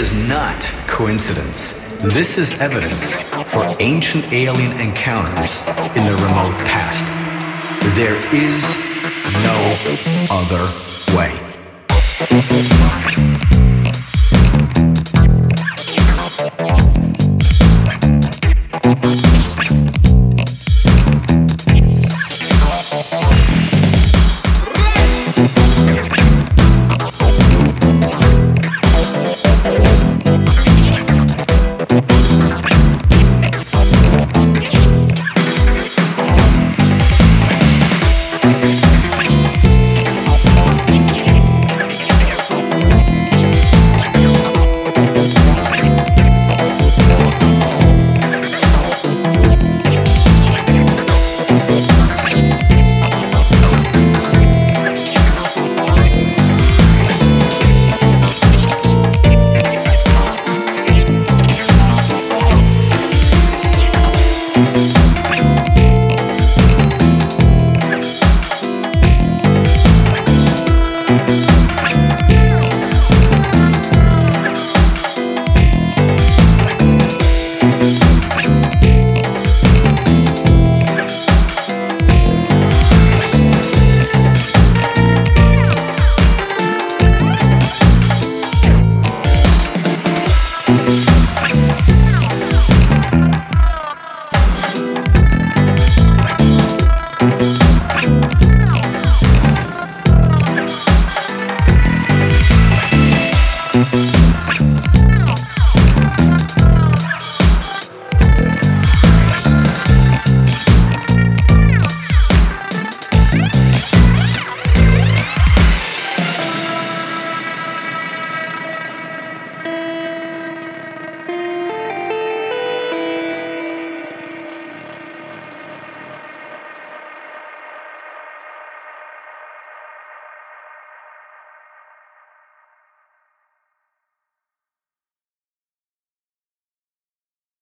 This is not coincidence. This is evidence for ancient alien encounters in the remote past. There is no other way.